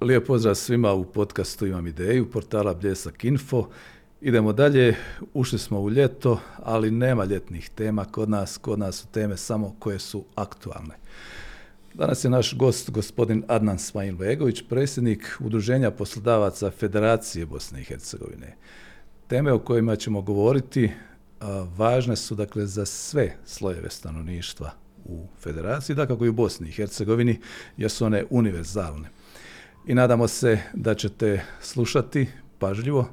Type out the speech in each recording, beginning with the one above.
Lijep pozdrav svima u podcastu Imam ideju, portala Bljesak Info. Idemo dalje, ušli smo u ljeto, ali nema ljetnih tema kod nas, kod nas su teme samo koje su aktualne. Danas je naš gost gospodin Adnan Smajin predsjednik Udruženja poslodavaca Federacije Bosne i Hercegovine. Teme o kojima ćemo govoriti važne su dakle za sve slojeve stanovništva u Federaciji, da kako i u Bosni i Hercegovini, jer su one univerzalne. I nadamo se da ćete slušati pažljivo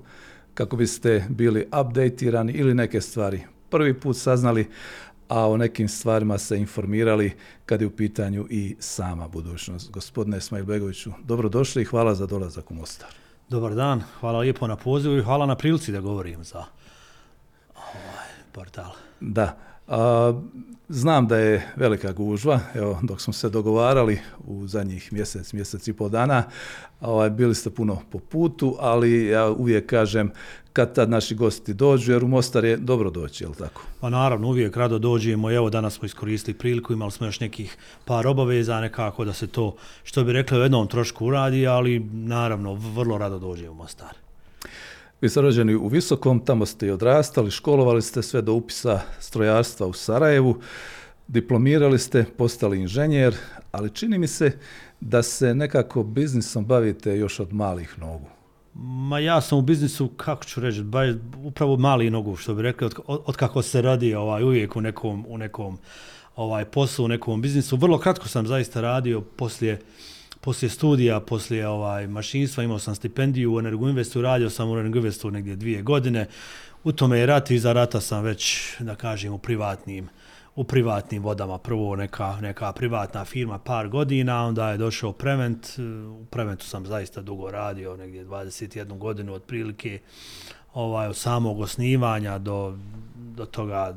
kako biste bili updatirani ili neke stvari prvi put saznali, a o nekim stvarima se informirali kad je u pitanju i sama budućnost. Gospodine Smajl Begoviću, dobrodošli i hvala za dolazak u Mostar. Dobar dan, hvala lijepo na pozivu i hvala na prilici da govorim za ovaj portal. Da, a, znam da je velika gužva, evo, dok smo se dogovarali u zadnjih mjesec, mjesec i pol dana, ovaj, bili ste puno po putu, ali ja uvijek kažem, kad tad naši gosti dođu, jer u Mostar je dobro doći, je li tako? Pa naravno, uvijek rado dođemo, evo danas smo iskoristili priliku, imali smo još nekih par obaveza nekako da se to, što bi rekli, u jednom trošku uradi, ali naravno, vrlo rado dođemo u Mostar. Vi ste rođeni u Visokom, tamo ste i odrastali, školovali ste sve do upisa strojarstva u Sarajevu, diplomirali ste, postali inženjer, ali čini mi se da se nekako biznisom bavite još od malih nogu. Ma ja sam u biznisu, kako ću reći, ba, upravo mali nogu, što bi rekli, od, od, od kako se radi ovaj, uvijek u nekom, u nekom ovaj poslu, u nekom biznisu. Vrlo kratko sam zaista radio poslije poslije studija, poslije ovaj mašinstva, imao sam stipendiju u Energoinvestu, radio sam u Energoinvestu negdje dvije godine. U tome je rat i za rata sam već, da kažem, u privatnim u privatnim vodama. Prvo neka, neka privatna firma par godina, onda je došao Prevent. U Preventu sam zaista dugo radio, negdje 21 godinu otprilike ovaj, od samog osnivanja do, do toga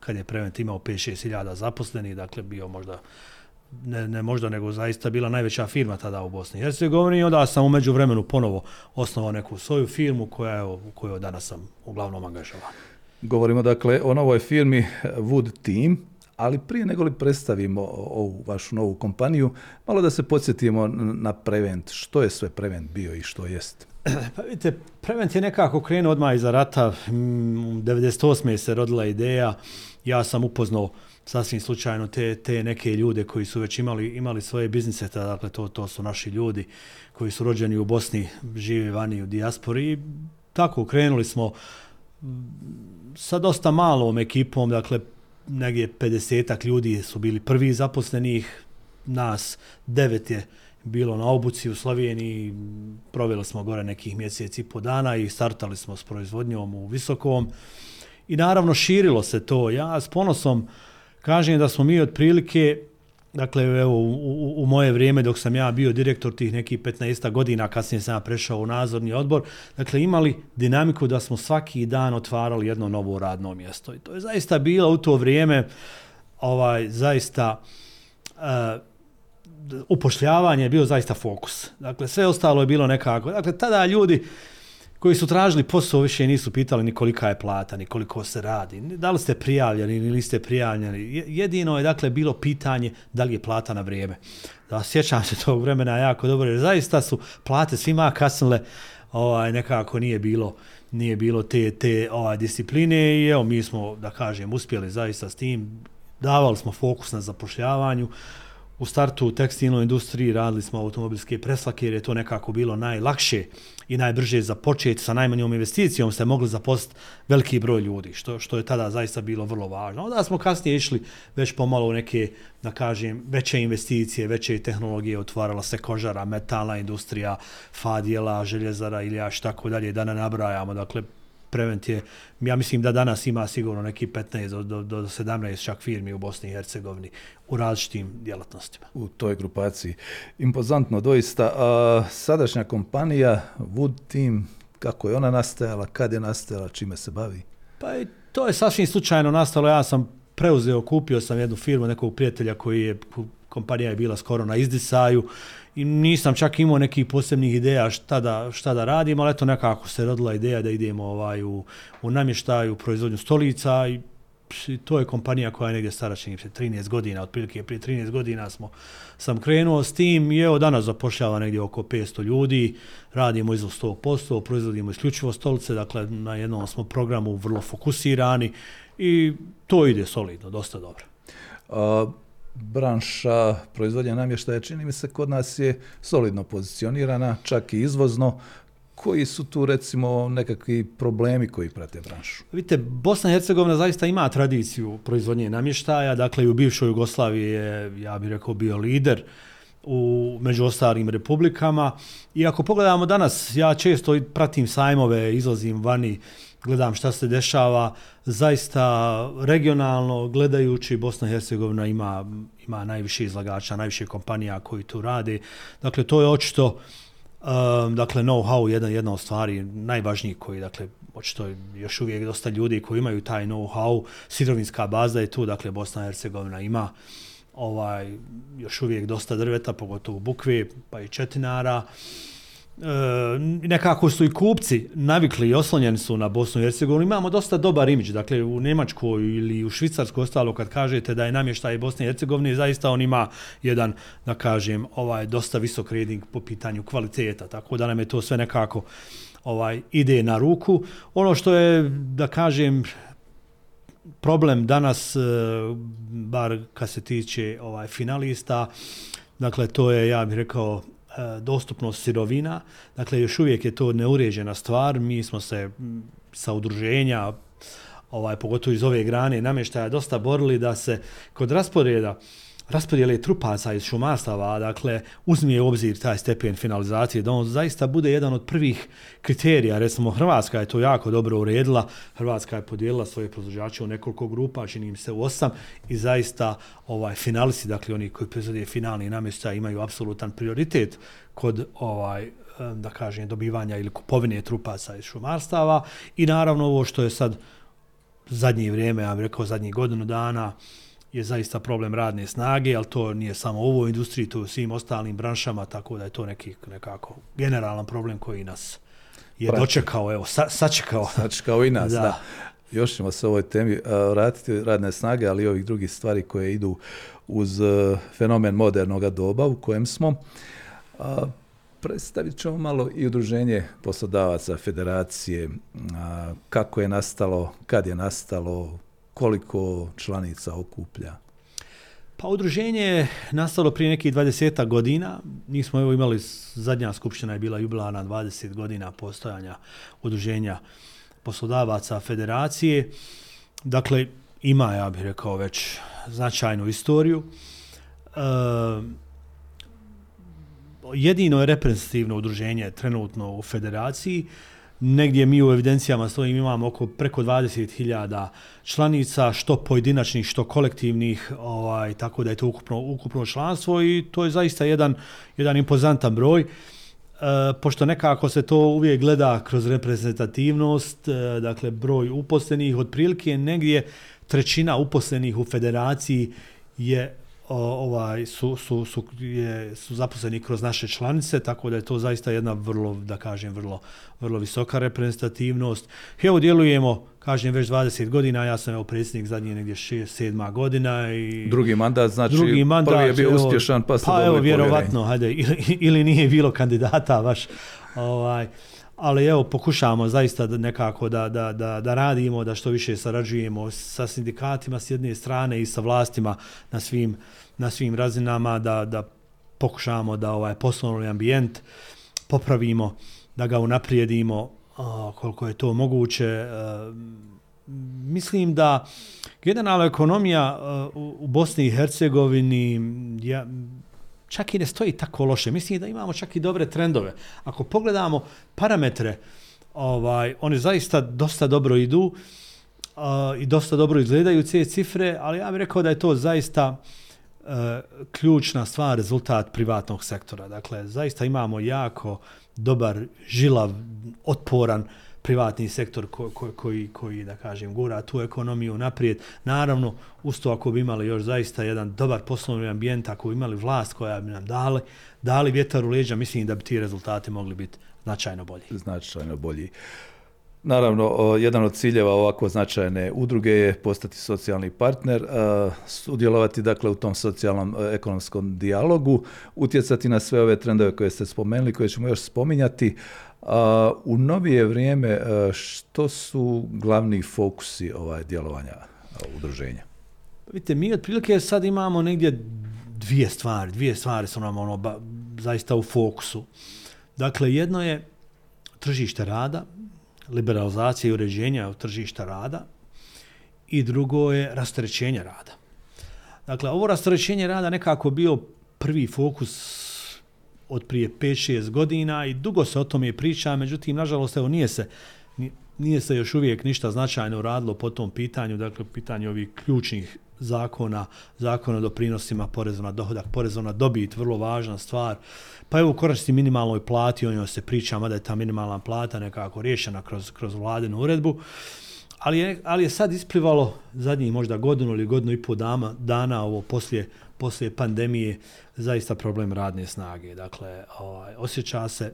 kad je Prevent imao 5-6 hiljada zaposlenih, dakle bio možda ne, ne možda, nego zaista bila najveća firma tada u Bosni i Hercegovini i onda sam umeđu vremenu ponovo osnovao neku svoju firmu koja je, u kojoj danas sam uglavnom angažovan. Govorimo dakle o novoj firmi Wood Team, ali prije nego li predstavimo ovu vašu novu kompaniju, malo da se podsjetimo na Prevent. Što je sve Prevent bio i što jest? Pa vidite, Prevent je nekako krenuo odmah iza rata. 98. se rodila ideja. Ja sam upoznao sasvim slučajno te, te neke ljude koji su već imali imali svoje biznise, dakle to, to su naši ljudi koji su rođeni u Bosni, žive vani u dijaspori i tako krenuli smo mm, sa dosta malom ekipom, dakle negdje 50-ak ljudi su bili prvi zaposlenih, nas devet je bilo na obuci u Sloveniji, proveli smo gore nekih mjeseci po dana i startali smo s proizvodnjom u Visokom. I naravno širilo se to. Ja s ponosom kažem da smo mi otprilike, dakle, evo, u, u, u moje vrijeme dok sam ja bio direktor tih nekih 15 godina, kasnije sam ja prešao u nazorni odbor, dakle, imali dinamiku da smo svaki dan otvarali jedno novo radno mjesto. I to je zaista bilo u to vrijeme, ovaj, zaista, uh, upošljavanje je bio zaista fokus. Dakle, sve ostalo je bilo nekako. Dakle, tada ljudi, koji su tražili posao više nisu pitali ni kolika je plata, ni koliko se radi, da li ste prijavljeni ili ste prijavljeni. Jedino je dakle bilo pitanje da li je plata na vrijeme. Da, sjećam se tog vremena jako dobro, jer zaista su plate svima kasnile, ovaj, nekako nije bilo nije bilo te, te ovaj, discipline i evo mi smo, da kažem, uspjeli zaista s tim, davali smo fokus na zapošljavanju, u startu u tekstilnoj industriji radili smo automobilske preslake jer je to nekako bilo najlakše i najbrže započeti sa najmanjom investicijom ste mogli zaposliti veliki broj ljudi, što, što je tada zaista bilo vrlo važno. Onda smo kasnije išli već pomalo u neke, da kažem, veće investicije, veće tehnologije, otvarala se kožara, metalna industrija, fadjela, željezara ili ja tako dalje, da ne nabrajamo. Dakle, Prevent je, ja mislim da danas ima sigurno neki 15 do, do, do 17 čak firmi u Bosni i Hercegovini u različitim djelatnostima. U toj grupaciji. Impozantno, doista. A, sadašnja kompanija Wood Team, kako je ona nastajala, kad je nastajala, čime se bavi? Pa i to je sasvim slučajno nastalo. Ja sam preuzeo, kupio sam jednu firmu nekog prijatelja koji je, kompanija je bila skoro na izdisaju i nisam čak imao nekih posebnih ideja šta da, šta da radim, ali eto nekako se rodila ideja da idemo ovaj u, u namještaju, u proizvodnju stolica i to je kompanija koja je negdje stara čini 13 godina, otprilike prije 13 godina smo, sam krenuo s tim i evo danas zapošljava negdje oko 500 ljudi, radimo izvoz 100%, proizvodimo isključivo stolice, dakle na jednom smo programu vrlo fokusirani i to ide solidno, dosta dobro. Uh, branša proizvodnja namještaja čini mi se kod nas je solidno pozicionirana, čak i izvozno koji su tu recimo nekakvi problemi koji prate branšu? Vidite, Bosna i Hercegovina zaista ima tradiciju proizvodnje namještaja, dakle i u bivšoj Jugoslaviji je, ja bih rekao, bio lider u među ostalim republikama. I ako pogledamo danas, ja često pratim sajmove, izlazim vani, gledam šta se dešava, zaista regionalno gledajući Bosna i Hercegovina ima, ima najviše izlagača, najviše kompanija koji tu rade. Dakle, to je očito Um, dakle, know-how jedna, jedna od stvari najvažnijih koji, dakle, očito još uvijek dosta ljudi koji imaju taj know-how, sirovinska baza je tu, dakle, Bosna i Hercegovina ima ovaj, još uvijek dosta drveta, pogotovo bukve, pa i četinara. Uh, E, nekako su i kupci navikli i oslonjeni su na Bosnu i Hercegovinu. Imamo dosta dobar imidž, dakle u Nemačkoj ili u Švicarskoj ostalo kad kažete da je namještaj Bosne i Hercegovine, zaista on ima jedan, da kažem, ovaj dosta visok rating po pitanju kvaliteta, tako da nam je to sve nekako ovaj ide na ruku. Ono što je, da kažem, problem danas, e, bar kad se tiče ovaj finalista, dakle to je, ja bih rekao, E, dostupnost sirovina. Dakle, još uvijek je to neuređena stvar. Mi smo se sa udruženja, ovaj, pogotovo iz ove grane namještaja, dosta borili da se kod rasporeda raspodjele trupaca iz šumarstava, dakle, uzmije u obzir taj stepen finalizacije, da on zaista bude jedan od prvih kriterija. Recimo, Hrvatska je to jako dobro uredila. Hrvatska je podijelila svoje proizvođače u nekoliko grupa, čini im se u osam, i zaista ovaj finalisti, dakle, oni koji proizvodije finalni namještaj, imaju apsolutan prioritet kod ovaj da kažem, dobivanja ili kupovine trupaca iz šumarstava. I naravno ovo što je sad zadnje vrijeme, ja bih rekao zadnjih godinu dana, je zaista problem radne snage, ali to nije samo u ovoj industriji, to u svim ostalim branšama, tako da je to neki nekako generalan problem koji nas je Praći. dočekao, evo, sa, sačekao. Sačekao i nas, da. da. Još ćemo se ovoj temi uh, vratiti radne snage, ali i ovih drugih stvari koje idu uz uh, fenomen modernog doba u kojem smo. Uh, predstavit ćemo malo i udruženje poslodavaca federacije, kako je nastalo, kad je nastalo, koliko članica okuplja? Pa udruženje je nastalo prije nekih 20 godina. Mi smo evo imali, zadnja skupština je bila jubilana 20 godina postojanja udruženja poslodavaca federacije. Dakle, ima, ja bih rekao, već značajnu istoriju. E, jedino je reprezentativno udruženje trenutno u federaciji. E, negdje mi u evidencijama svojim imamo oko preko 20.000 članica, što pojedinačnih, što kolektivnih, ovaj, tako da je to ukupno, ukupno članstvo i to je zaista jedan, jedan impozantan broj. E, pošto nekako se to uvijek gleda kroz reprezentativnost, e, dakle broj uposlenih, otprilike negdje trećina uposlenih u federaciji je ovaj su su su je su zaposleni kroz naše članice tako da je to zaista jedna vrlo da kažem vrlo vrlo visoka reprezentativnost. Evo djelujemo kažem već 20 godina, ja sam evo predsjednik zadnje negdje 6 7 godina i drugi mandat znači drugi mandat, prvi je bio evo, uspješan pa se pa evo vjerovatno hajde ili, ili nije bilo kandidata baš ovaj ali evo pokušavamo zaista da nekako da, da, da, da radimo, da što više sarađujemo sa sindikatima s jedne strane i sa vlastima na svim, na svim razinama, da, da pokušavamo da ovaj poslovni ambijent popravimo, da ga unaprijedimo a, koliko je to moguće. A, mislim da generalna ekonomija a, u, u Bosni i Hercegovini ja, čak i ne stoji tako loše. Mislim da imamo čak i dobre trendove. Ako pogledamo parametre, ovaj, oni zaista dosta dobro idu uh, i dosta dobro izgledaju cije cifre, ali ja bih rekao da je to zaista uh, ključna stvar, rezultat privatnog sektora. Dakle, zaista imamo jako dobar, žilav, otporan uh, privatni sektor ko, ko, koji, koji, da kažem, gura tu ekonomiju naprijed. Naravno, usto ako bi imali još zaista jedan dobar poslovni ambijent, ako bi imali vlast koja bi nam dali, dali vjetar u leđa, mislim da bi ti rezultati mogli biti značajno bolji. Značajno bolji. Naravno, jedan od ciljeva ovako značajne udruge je postati socijalni partner, sudjelovati dakle u tom socijalnom e, ekonomskom dijalogu, utjecati na sve ove trendove koje ste spomenuli, koje ćemo još spominjati. A, u novije vrijeme što su glavni fokusi ovaj djelovanja udruženja? Vidite, mi otprilike sad imamo negdje dvije stvari, dvije stvari su nam ono ba, zaista u fokusu. Dakle, jedno je tržište rada, liberalizacija i uređenja tržišta rada i drugo je rasterećenje rada. Dakle, ovo rasterećenje rada nekako bio prvi fokus od prije 5-6 godina i dugo se o tome priča, međutim, nažalost, evo, nije se, nije se još uvijek ništa značajno radilo po tom pitanju, dakle, pitanje ovih ključnih zakona, zakona o doprinosima, porezu na dohodak, porezu na dobit, vrlo važna stvar. Pa evo, koristim minimalnoj plati, o njoj se priča, mada je ta minimalna plata nekako riješena kroz, kroz vladinu uredbu. Ali je, ali je sad isplivalo zadnjih možda godinu ili godinu i pol dana, dana ovo poslije, poslije pandemije zaista problem radne snage. Dakle, ovaj, osjeća se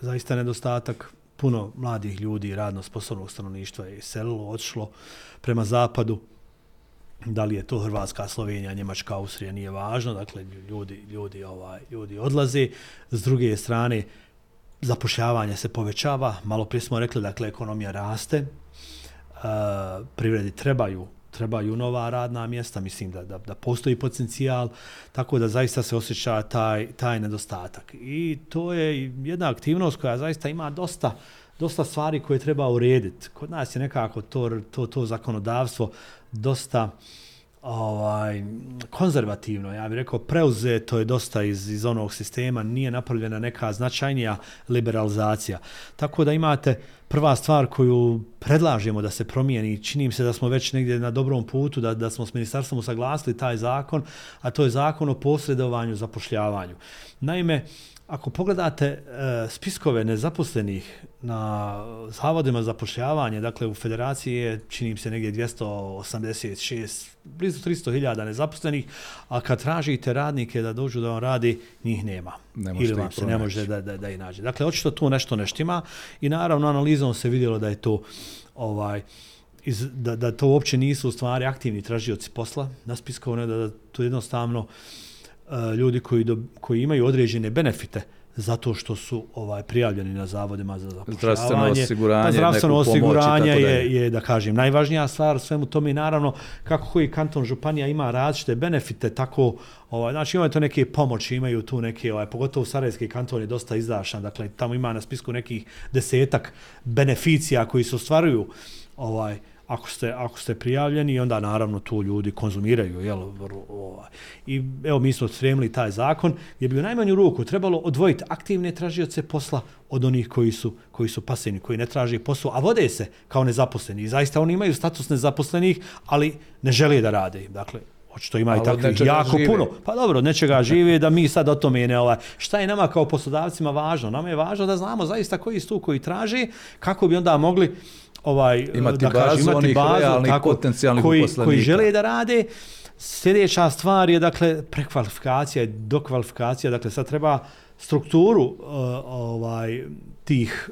zaista nedostatak puno mladih ljudi, radno sposobnog stanovništva je selilo, odšlo prema zapadu, da li je to Hrvatska, Slovenija, Njemačka, Austrija, nije važno, dakle ljudi, ljudi, ovaj, ljudi odlaze. S druge strane, zapošljavanje se povećava, malo prije smo rekli, dakle, ekonomija raste, uh, privredi trebaju trebaju nova radna mjesta, mislim da, da, da postoji potencijal, tako da zaista se osjeća taj, taj nedostatak. I to je jedna aktivnost koja zaista ima dosta, dosta stvari koje treba urediti. Kod nas je nekako to, to, to zakonodavstvo dosta ovaj konzervativno, ja bih rekao preuzeto je dosta iz, iz onog sistema, nije napravljena neka značajnija liberalizacija. Tako da imate prva stvar koju predlažemo da se promijeni, čini se da smo već negdje na dobrom putu, da, da smo s ministarstvom usaglasili taj zakon, a to je zakon o posredovanju zapošljavanju. Naime, ako pogledate e, spiskove nezaposlenih na zavodima za pošljavanje, dakle u federaciji je, čini se, negdje 286, blizu 300 hiljada nezaposlenih, a kad tražite radnike da dođu da vam radi, njih nema. Ne Ili vam se ne može da, da, da i nađe. Dakle, očito tu nešto neštima i naravno analizom se vidjelo da je to ovaj, iz, da, da to uopće nisu u stvari aktivni tražioci posla na spiskovne, da, da to jednostavno uh, ljudi koji, do, koji imaju određene benefite zato što su ovaj prijavljeni na zavodima za zapošljavanje. Zdravstveno osiguranje, pa zdravstveno osiguranje je, je, da kažem, najvažnija stvar svemu tome i naravno kako koji kanton Županija ima različite benefite, tako, ovaj, znači imaju to neke pomoći, imaju tu neke, ovaj, pogotovo Sarajevski kanton je dosta izdašan, dakle tamo ima na spisku nekih desetak beneficija koji se ostvaruju ovaj, ako ste, ako ste prijavljeni, onda naravno tu ljudi konzumiraju. Jel, ovaj. I evo mi smo spremili taj zakon gdje bi u najmanju ruku trebalo odvojiti aktivne tražioce posla od onih koji su, koji su pasivni, koji ne traži posao, a vode se kao nezaposleni. I zaista oni imaju status nezaposlenih, ali ne žele da rade. Dakle, očito ima i takvih jako žive. puno. Pa dobro, nečega žive da mi sad o tome ne ovaj. Šta je nama kao poslodavcima važno? Nama je važno da znamo zaista koji su koji traži, kako bi onda mogli ovaj imati da bazu, kažem, imati bazu realnih tako, potencijalnih koji, koji žele da rade. Sljedeća stvar je dakle prekvalifikacija i dokvalifikacija, dakle sad treba strukturu uh, ovaj tih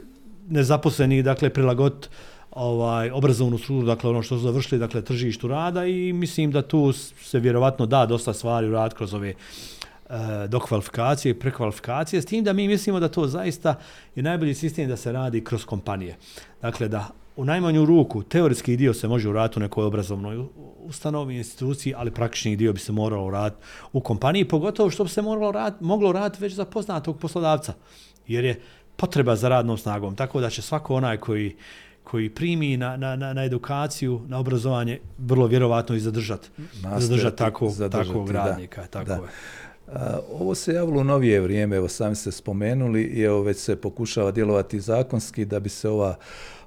nezaposlenih dakle prilagoditi ovaj obrazovnu strukturu, dakle ono što su završili, dakle tržištu rada i mislim da tu se vjerovatno da dosta stvari u rad kroz ove uh, dokvalifikacije i prekvalifikacije, s tim da mi mislimo da to zaista je najbolji sistem da se radi kroz kompanije. Dakle, da u najmanju ruku, teoretski dio se može uraditi u nekoj obrazovnoj ustanovi, instituciji, ali praktični dio bi se moralo uraditi u kompaniji, pogotovo što bi se moralo rad, moglo uraditi već za poznatog poslodavca, jer je potreba za radnom snagom, tako da će svako onaj koji koji primi na, na, na, na edukaciju, na obrazovanje, vrlo vjerovatno i zadržati zadržat takvog, takvog radnika. Da, tako da. Je. A, ovo se javilo u novije vrijeme, evo sami ste spomenuli, i evo već se pokušava djelovati zakonski da bi se ova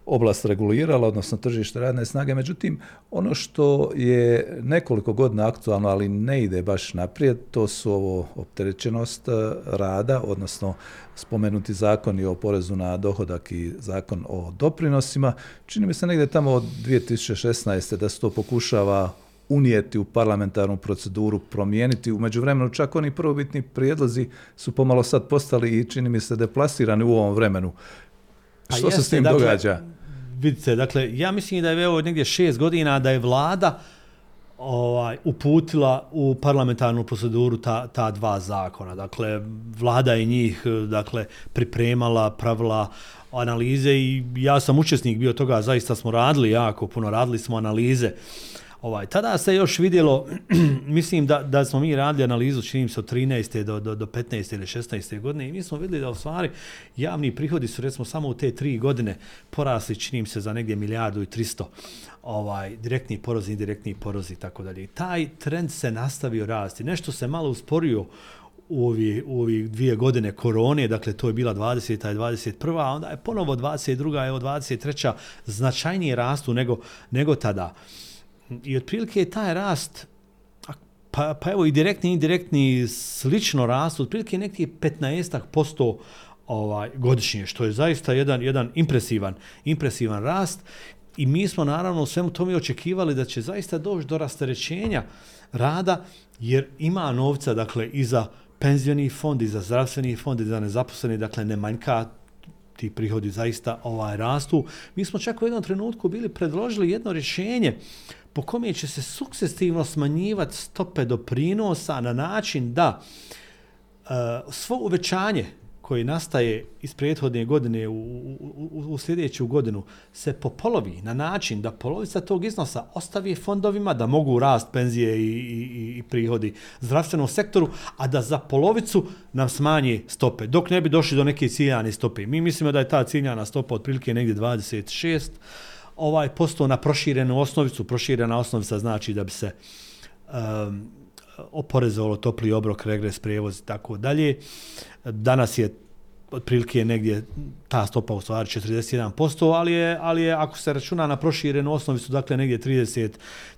oblast regulirala, odnosno tržište radne snage. Međutim, ono što je nekoliko godina aktualno, ali ne ide baš naprijed, to su ovo opterećenost e, rada, odnosno spomenuti zakon i o porezu na dohodak i zakon o doprinosima. Čini mi se negdje tamo od 2016. da se to pokušava unijeti u parlamentarnu proceduru, promijeniti. Umeđu vremenu čak oni prvobitni prijedlozi su pomalo sad postali i čini mi se deplasirani u ovom vremenu. Pa Što jeste, se s tim dakle, događa? vidite, dakle, ja mislim da je evo negdje šest godina da je vlada ovaj uputila u parlamentarnu proceduru ta, ta dva zakona. Dakle, vlada je njih dakle, pripremala, pravila analize i ja sam učesnik bio toga, zaista smo radili jako puno, radili smo analize. Ovaj, tada se još vidjelo, mislim da, da smo mi radili analizu, činim se od 13. Do, do, do 15. ili 16. godine i mi smo vidjeli da u stvari javni prihodi su recimo samo u te tri godine porasli, činim se za negdje milijardu i 300 ovaj, direktni porozi, indirektni porozi i tako dalje. Taj trend se nastavio rasti. Nešto se malo usporio u ovi, u ovi dvije godine korone, dakle to je bila 20. i 21. a onda je ponovo 22. evo 23. značajnije rastu nego, nego tada. I otprilike je taj rast pa, pa evo i direktni i indirektni slično rast, otprilike nekih 15% ovaj, godišnje, što je zaista jedan, jedan impresivan, impresivan rast I mi smo naravno u svemu tome očekivali da će zaista doći do rasterećenja rada, jer ima novca dakle, i za penzioni fond, i za zdravstveni fond, i za nezaposleni, dakle ne manjka ti prihodi zaista ovaj rastu. Mi smo čak u jednom trenutku bili predložili jedno rješenje po kome će se sukcesivno smanjivati stope doprinosa na način da uh, svo uvećanje koji nastaje iz prethodne godine u, u, u, sljedeću godinu se popolovi na način da polovica tog iznosa ostavi fondovima da mogu rast penzije i, i, i prihodi zdravstvenom sektoru, a da za polovicu nam smanje stope, dok ne bi došli do neke ciljane stope. Mi mislimo da je ta ciljana stopa otprilike negdje 26, ovaj posto na proširenu osnovicu, proširena osnovica znači da bi se um, oporezovalo topli obrok, regres, prevoz i tako dalje. Danas je otprilike negdje ta stopa u stvari 41%, ali je, ali je ako se računa na proširenu osnovicu, dakle negdje 30,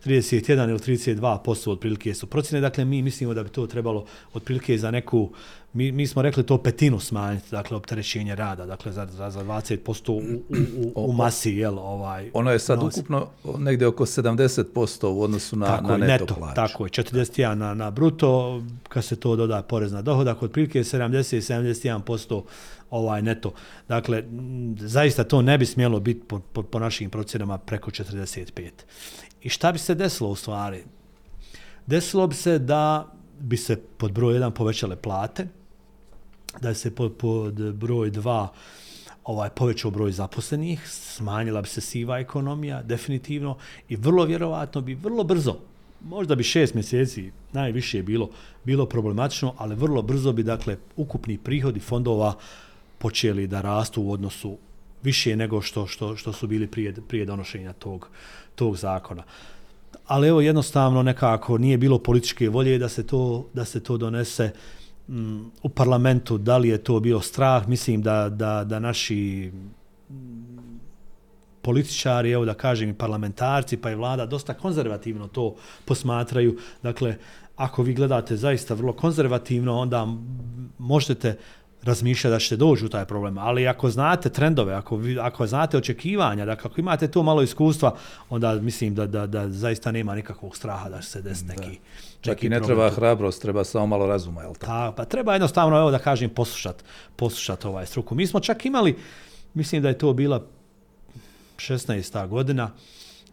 31 ili 32% otprilike su procjene, dakle mi mislimo da bi to trebalo otprilike za neku mi, mi smo rekli to petinu smanjiti, dakle, opterećenje rada, dakle, za, za, za 20% u, u, u, u masi, jel, ovaj... Ono je sad nosi. ukupno negdje oko 70% u odnosu na, tako na neto, neto plaću. Tako je, 41 na, na bruto, kad se to doda porez na dohodak, otprilike 70-71% ovaj neto. Dakle, zaista to ne bi smjelo biti po, po, po našim procjenama preko 45. I šta bi se desilo u stvari? Desilo bi se da bi se pod broj 1 povećale plate, da se pod, pod broj 2 ovaj povećao broj zaposlenih, smanjila bi se siva ekonomija, definitivno, i vrlo vjerovatno bi vrlo brzo, možda bi šest mjeseci najviše je bilo, bilo problematično, ali vrlo brzo bi, dakle, ukupni prihodi fondova počeli da rastu u odnosu više nego što, što, što su bili prije, prije donošenja tog, tog zakona. Ali evo jednostavno nekako nije bilo političke volje da se to, da se to donese Mm, u parlamentu, da li je to bio strah, mislim da, da, da naši mm, političari, evo da kažem i parlamentarci, pa i vlada, dosta konzervativno to posmatraju. Dakle, ako vi gledate zaista vrlo konzervativno, onda možete razmišlja da ćete doći u taj problem. Ali ako znate trendove, ako, vi, ako znate očekivanja, da ako imate to malo iskustva, onda mislim da, da, da zaista nema nikakvog straha da se des neki, da. Čak i ne treba tu. hrabrost, treba samo malo razuma, je li tako? Ta, pa treba jednostavno, evo da kažem, poslušat, poslušat ovaj struku. Mi smo čak imali, mislim da je to bila 16. godina,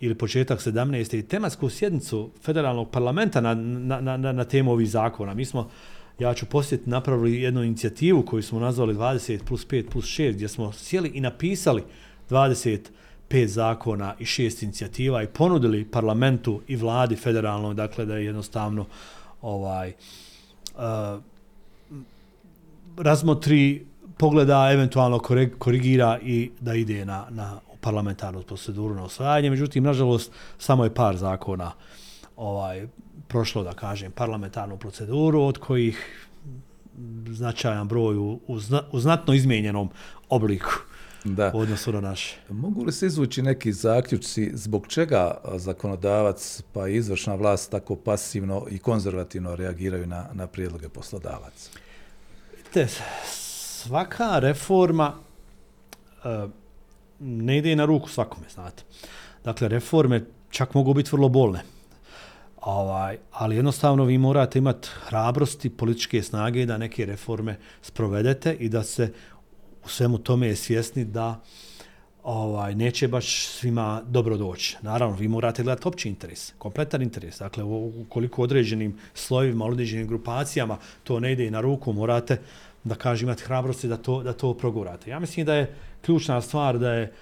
ili početak 17. i tematsku sjednicu federalnog parlamenta na, na, na, na, na temu ovih zakona. Mi smo ja ću posjetiti, napravili jednu inicijativu koju smo nazvali 20 plus 5 plus 6, gdje smo sjeli i napisali 25 zakona i šest inicijativa i ponudili parlamentu i vladi federalno, dakle da je jednostavno ovaj uh, razmotri, pogleda, eventualno korigira i da ide na, na parlamentarnu proceduru na osvajanje. Međutim, nažalost, samo je par zakona ovaj prošlo, da kažem, parlamentarnu proceduru, od kojih značajan broj u, u, zna, u znatno izmijenjenom obliku da. u odnosu na naše. Mogu li se izvući neki zaključci zbog čega zakonodavac pa i izvršna vlast tako pasivno i konzervativno reagiraju na, na prijedloge poslodavaca? Te, svaka reforma uh, ne ide na ruku svakome, znate. Dakle, reforme čak mogu biti vrlo bolne. Ovaj, ali jednostavno vi morate imati hrabrosti, političke snage da neke reforme sprovedete i da se u svemu tome je svjesni da ovaj, neće baš svima dobro doći. Naravno, vi morate gledati opći interes, kompletan interes. Dakle, koliko određenim slojevima, određenim grupacijama to ne ide na ruku, morate da kažem imati hrabrosti da to, da to progurate. Ja mislim da je ključna stvar da je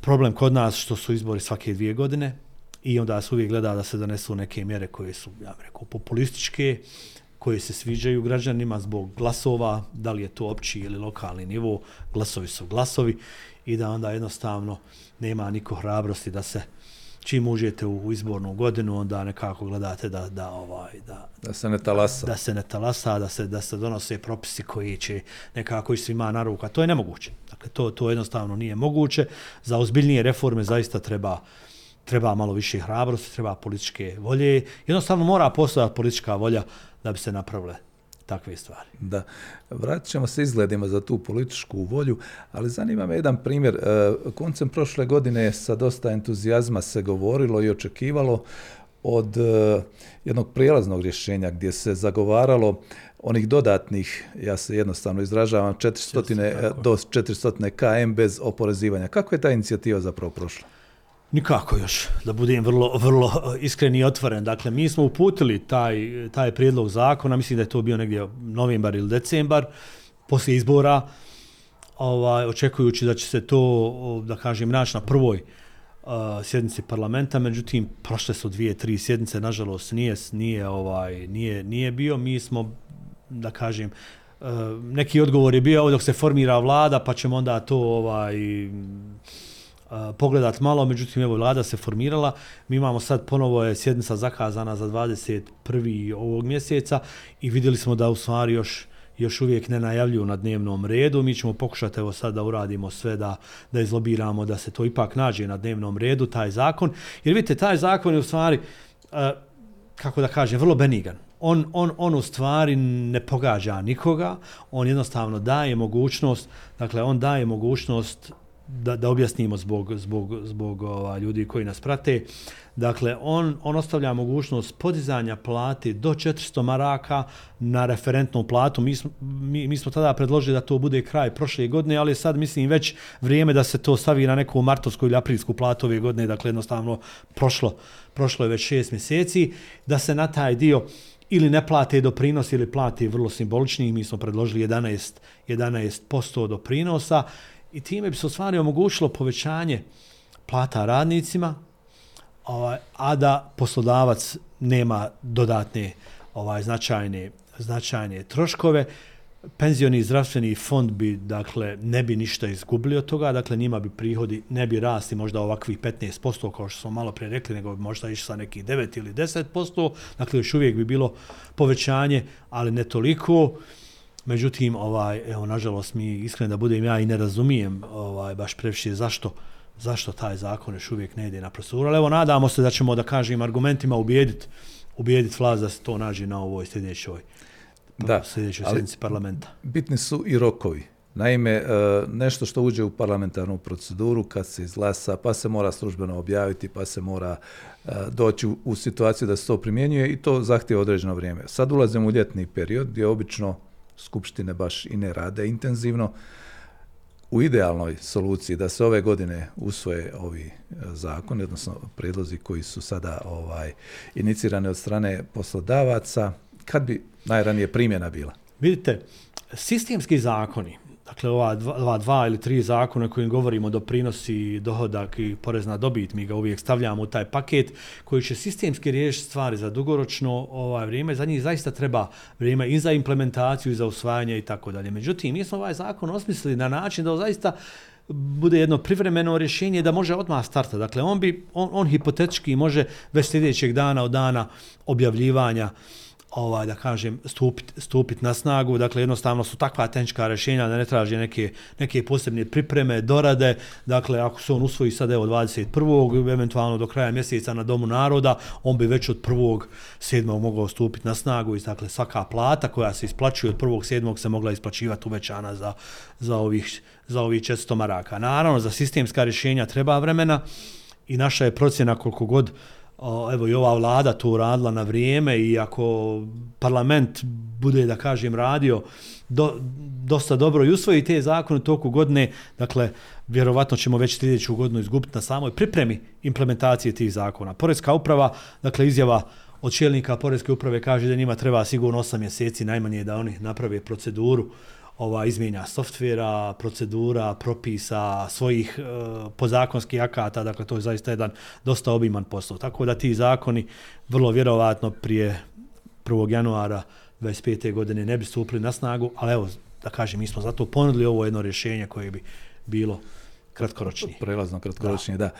problem kod nas što su izbori svake dvije godine i onda se uvijek gleda da se donesu neke mjere koje su, ja bih rekao, populističke, koje se sviđaju građanima zbog glasova, da li je to opći ili lokalni nivo, glasovi su glasovi i da onda jednostavno nema niko hrabrosti da se čim uđete u izbornu godinu onda nekako gledate da da ovaj da da se ne talasa. da se ne talasa da se da se donose propisi koji će nekako ići svima na ruku to je nemoguće. Dakle to to jednostavno nije moguće. Za ozbiljnije reforme zaista treba treba malo više hrabrosti treba političke volje jednostavno mora postojati politička volja da bi se napravile takve stvari. Da, vratit ćemo se izgledima za tu političku volju, ali zanima me jedan primjer. E, koncem prošle godine sa dosta entuzijazma se govorilo i očekivalo od e, jednog prijelaznog rješenja gdje se zagovaralo onih dodatnih, ja se jednostavno izražavam, 400, do 400 km bez oporezivanja. Kako je ta inicijativa zapravo prošla? Nikako još, da budem vrlo, vrlo e, iskren i otvoren. Dakle, mi smo uputili taj, taj prijedlog zakona, mislim da je to bio negdje novembar ili decembar, poslije izbora, ovaj, očekujući da će se to, da kažem, naći na prvoj uh, sjednici parlamenta, međutim, prošle su dvije, tri sjednice, nažalost, nije, nije, ovaj, nije, nije bio. Mi smo, da kažem, uh, neki odgovor je bio dok se formira vlada, pa ćemo onda to ovaj, pogledat malo, međutim, evo, vlada se formirala. Mi imamo sad ponovo je sjednica zakazana za 21. ovog mjeseca i vidjeli smo da u stvari još još uvijek ne najavljuju na dnevnom redu. Mi ćemo pokušati evo sad da uradimo sve da, da izlobiramo da se to ipak nađe na dnevnom redu, taj zakon. Jer vidite, taj zakon je u stvari, kako da kažem, vrlo benigan. On, on, on u stvari ne pogađa nikoga, on jednostavno daje mogućnost, dakle, on daje mogućnost da, da objasnimo zbog, zbog, zbog ova, ljudi koji nas prate. Dakle, on, on ostavlja mogućnost podizanja plati do 400 maraka na referentnu platu. Mi smo, mi, mi smo tada predložili da to bude kraj prošle godine, ali sad mislim već vrijeme da se to stavi na neku martovsku ili aprilsku platu ove godine, dakle jednostavno prošlo, prošlo je već šest mjeseci, da se na taj dio ili ne plate doprinos ili plate vrlo simbolični, mi smo predložili 11, 11% doprinosa, i time bi se u stvari omogućilo povećanje plata radnicima, ovaj, a da poslodavac nema dodatne ovaj značajne značajne troškove. Penzioni i zdravstveni fond bi dakle ne bi ništa izgubili od toga dakle njima bi prihodi ne bi rasti možda ovakvih 15% kao što smo malo pre rekli nego bi možda išli sa nekih 9 ili 10% dakle još uvijek bi bilo povećanje ali ne toliko. Međutim, ovaj, evo, nažalost, mi iskreno da budem ja i ne razumijem ovaj, baš previše zašto, zašto taj zakon još uvijek ne ide na proceduru. Ali evo, nadamo se da ćemo, da kažem, argumentima ubijediti ubijedit vlast da se to nađe na ovoj sljedećoj, da, sljedećoj sjednici parlamenta. Bitni su i rokovi. Naime, e, nešto što uđe u parlamentarnu proceduru kad se izglasa, pa se mora službeno objaviti, pa se mora e, doći u situaciju da se to primjenjuje i to zahtije određeno vrijeme. Sad ulazimo u ljetni period gdje obično skupštine baš i ne rade intenzivno. U idealnoj soluciji da se ove godine usvoje ovi e, zakoni, odnosno predlozi koji su sada ovaj inicirane od strane poslodavaca, kad bi najranije primjena bila? Vidite, sistemski zakoni, dakle ova dva, dva, dva ili tri zakona kojim govorimo doprinosi, dohodak i porezna dobit, mi ga uvijek stavljamo u taj paket koji će sistemski riješiti stvari za dugoročno ovaj vrijeme, za njih zaista treba vrijeme i za implementaciju i za usvajanje i tako dalje. Međutim, mi smo ovaj zakon osmislili na način da zaista bude jedno privremeno rješenje da može odmah starta. Dakle, on bi on, on hipotetički može već sljedećeg dana od dana objavljivanja ovaj da kažem stupit, stupit na snagu dakle jednostavno su takva tehnička rješenja da ne traži neke neke posebne pripreme dorade dakle ako se on usvoji sad evo 21. eventualno do kraja mjeseca na domu naroda on bi već od 1. 7. mogao stupiti na snagu i dakle svaka plata koja se isplaćuje od 1. 7. se mogla isplaćivati uvećana za za ovih za ovih 400 maraka naravno za sistemska rješenja treba vremena i naša je procjena koliko god o, evo i ova vlada to uradila na vrijeme i ako parlament bude, da kažem, radio do, dosta dobro i usvoji te zakone toku godine, dakle, vjerovatno ćemo već sljedeću godinu izgubiti na samoj pripremi implementacije tih zakona. Poreska uprava, dakle, izjava od čelnika Poreske uprave kaže da njima treba sigurno 8 mjeseci najmanje da oni naprave proceduru ova izmjenja softvera, procedura, propisa, svojih e, pozakonskih akata, dakle to je zaista jedan dosta obiman posao. Tako da ti zakoni vrlo vjerovatno prije 1. januara 25. godine ne bi stupili na snagu, ali evo, da kažem, mi smo zato ponudili ovo jedno rješenje koje bi bilo kratkoročnije. Prelazno kratkoročnije, da.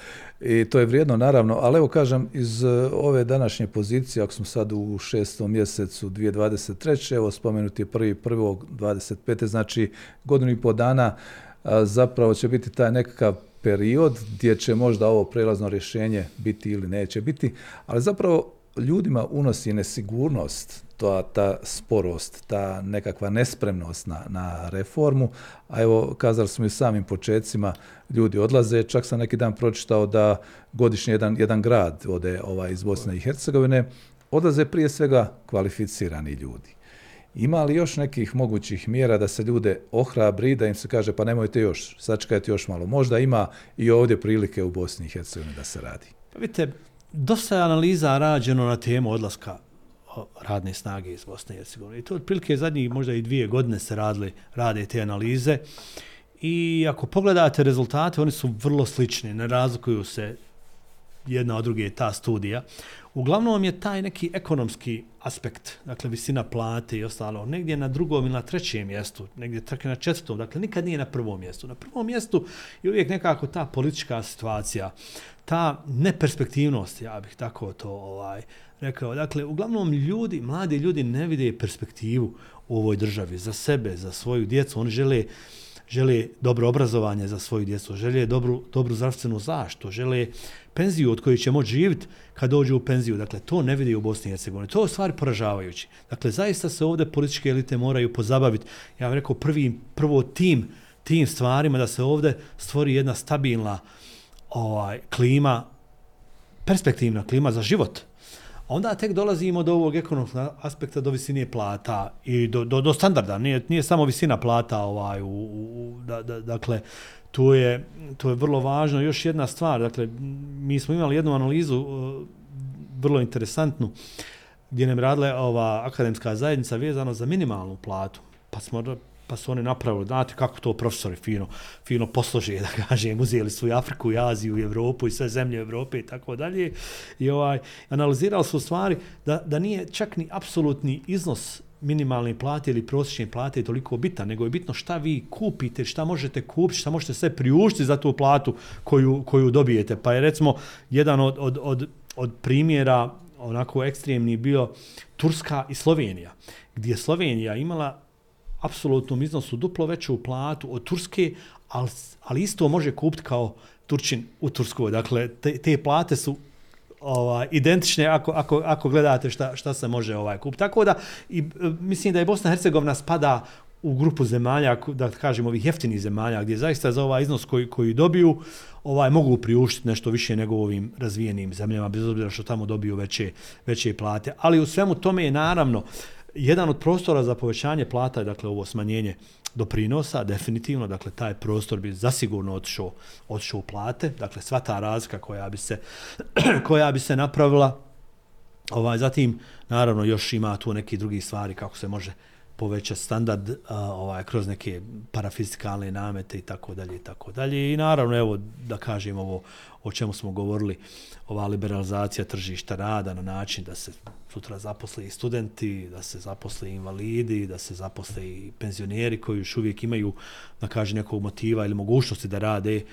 da. I to je vrijedno, naravno, ali evo kažem, iz e, ove današnje pozicije, ako smo sad u šestom mjesecu 2023. Evo spomenuti je prvi prvog 25. Znači, godinu i po dana zapravo će biti taj nekakav period gdje će možda ovo prelazno rješenje biti ili neće biti, ali zapravo ljudima unosi nesigurnost, to, ta sporost, ta nekakva nespremnost na, na reformu, a evo, kazali smo i samim početcima, ljudi odlaze, čak sam neki dan pročitao da godišnje jedan, jedan grad ode ovaj, iz Bosne i Hercegovine, odlaze prije svega kvalificirani ljudi. Ima li još nekih mogućih mjera da se ljude ohrabri, da im se kaže pa nemojte još, sačekajte još malo. Možda ima i ovdje prilike u Bosni i Hercegovini da se radi. Pa vidite, dosta je analiza rađeno na temu odlaska radne snage iz Bosne i Hercegovine. I to otprilike zadnjih možda i dvije godine se radili, rade te analize. I ako pogledate rezultate, oni su vrlo slični, ne razlikuju se jedna od druge ta studija. Uglavnom je taj neki ekonomski aspekt, dakle visina plate i ostalo, negdje na drugom ili na trećem mjestu, negdje tako na četvrtom, dakle nikad nije na prvom mjestu. Na prvom mjestu je uvijek nekako ta politička situacija, ta neperspektivnost, ja bih tako to ovaj rekao. Dakle, uglavnom ljudi, mladi ljudi ne vide perspektivu u ovoj državi za sebe, za svoju djecu. Oni žele žele dobro obrazovanje za svoju djecu, žele dobru, dobru zdravstvenu zaštitu, žele penziju od koje će moći živjeti kad dođu u penziju. Dakle, to ne vidi u Bosni i Hercegovini. To je stvar poražavajući. Dakle, zaista se ovdje političke elite moraju pozabaviti. Ja bih rekao prvi, prvo tim, tim stvarima da se ovdje stvori jedna stabilna ovaj, klima, perspektivna klima za život onda tek dolazimo do ovog ekonomskog aspekta, do visine plata i do, do, do standarda. Nije, nije samo visina plata, ovaj, u, u, da, da, dakle, to je, to je vrlo važno. Još jedna stvar, dakle, mi smo imali jednu analizu e, vrlo interesantnu, gdje nam radila ova akademska zajednica vezano za minimalnu platu. Pa smo pa su oni napravili, znate kako to profesori fino, fino poslože, da kažem, uzeli su i Afriku, i Aziju, i Evropu, i sve zemlje Evrope i tako dalje. I ovaj, analizirali su stvari da, da nije čak ni apsolutni iznos minimalne plate ili prosječne plate toliko bitan, nego je bitno šta vi kupite, šta možete kupiti, šta možete sve priuštiti za tu platu koju, koju dobijete. Pa je recimo jedan od, od, od, od primjera onako ekstremni bio Turska i Slovenija, gdje je Slovenija imala apsolutnom iznosu duplo veću platu od Turske, ali, ali isto može kupiti kao Turčin u Turskoj. Dakle, te, te plate su ovaj identične ako, ako, ako gledate šta, šta se može ovaj kup. Tako da, i, e, mislim da je Bosna i Hercegovina spada u grupu zemalja, da kažemo ovih jeftinih zemalja, gdje zaista za ovaj iznos koji, koji dobiju, ovaj mogu priuštiti nešto više nego ovim razvijenim zemljama, bez obzira što tamo dobiju veće, veće plate. Ali u svemu tome je naravno, jedan od prostora za povećanje plata je dakle ovo smanjenje doprinosa, definitivno, dakle taj prostor bi zasigurno otišao, otišao u plate, dakle sva ta razlika koja bi se, koja bi se napravila, ovaj, zatim naravno još ima tu neki drugi stvari kako se može poveća standard a, ovaj kroz neke parafiskalne namete i tako dalje i tako dalje i naravno evo da kažem ovo o čemu smo govorili ova liberalizacija tržišta rada na način da se sutra zaposle i studenti, da se zaposle i invalidi, da se zaposle i penzioneri koji još uvijek imaju, da kaže, nekog motiva ili mogućnosti da rade,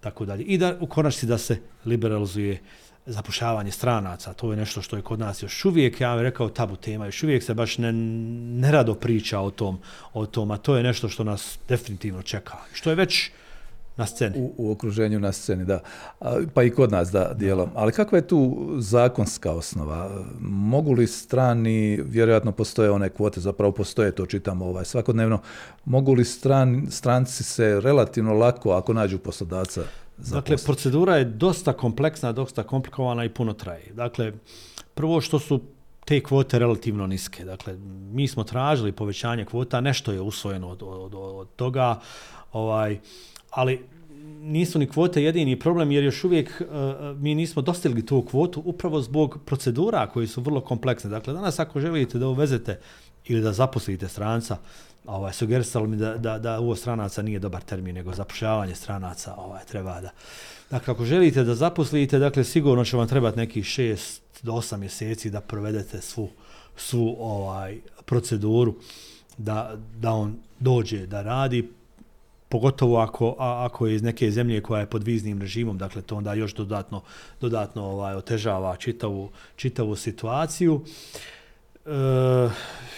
tako dalje. I da u konačnici da se liberalizuje zapušavanje stranaca. To je nešto što je kod nas još uvijek, ja bih rekao, tabu tema. Još uvijek se baš ne, nerado priča o tom, o tom, a to je nešto što nas definitivno čeka. Što je već na sceni. U, u okruženju na sceni, da. Pa i kod nas, da, dijelom. Ali kakva je tu zakonska osnova? Mogu li strani, vjerojatno postoje one kvote, zapravo postoje, to čitamo ovaj, svakodnevno, mogu li stran, stranci se relativno lako, ako nađu poslodavca, Dakle, procedura je dosta kompleksna, dosta komplikovana i puno traje. Dakle, prvo što su te kvote relativno niske. Dakle, mi smo tražili povećanje kvota, nešto je usvojeno od, od, od toga, ovaj, ali nisu ni kvote jedini problem, jer još uvijek uh, mi nismo dostigli tu kvotu upravo zbog procedura koji su vrlo kompleksne. Dakle, danas ako želite da uvezete ili da zaposlite stranca, ovaj, sugerisalo mi da, da, da uvo stranaca nije dobar termin, nego zapošljavanje stranaca ovaj, treba da... Dakle, ako želite da zaposlite, dakle, sigurno će vam trebati nekih 6 do 8 mjeseci da provedete svu, svu ovaj proceduru da, da on dođe da radi, pogotovo ako, a, ako je iz neke zemlje koja je pod viznim režimom, dakle to onda još dodatno, dodatno ovaj, otežava čitavu, čitavu situaciju. E,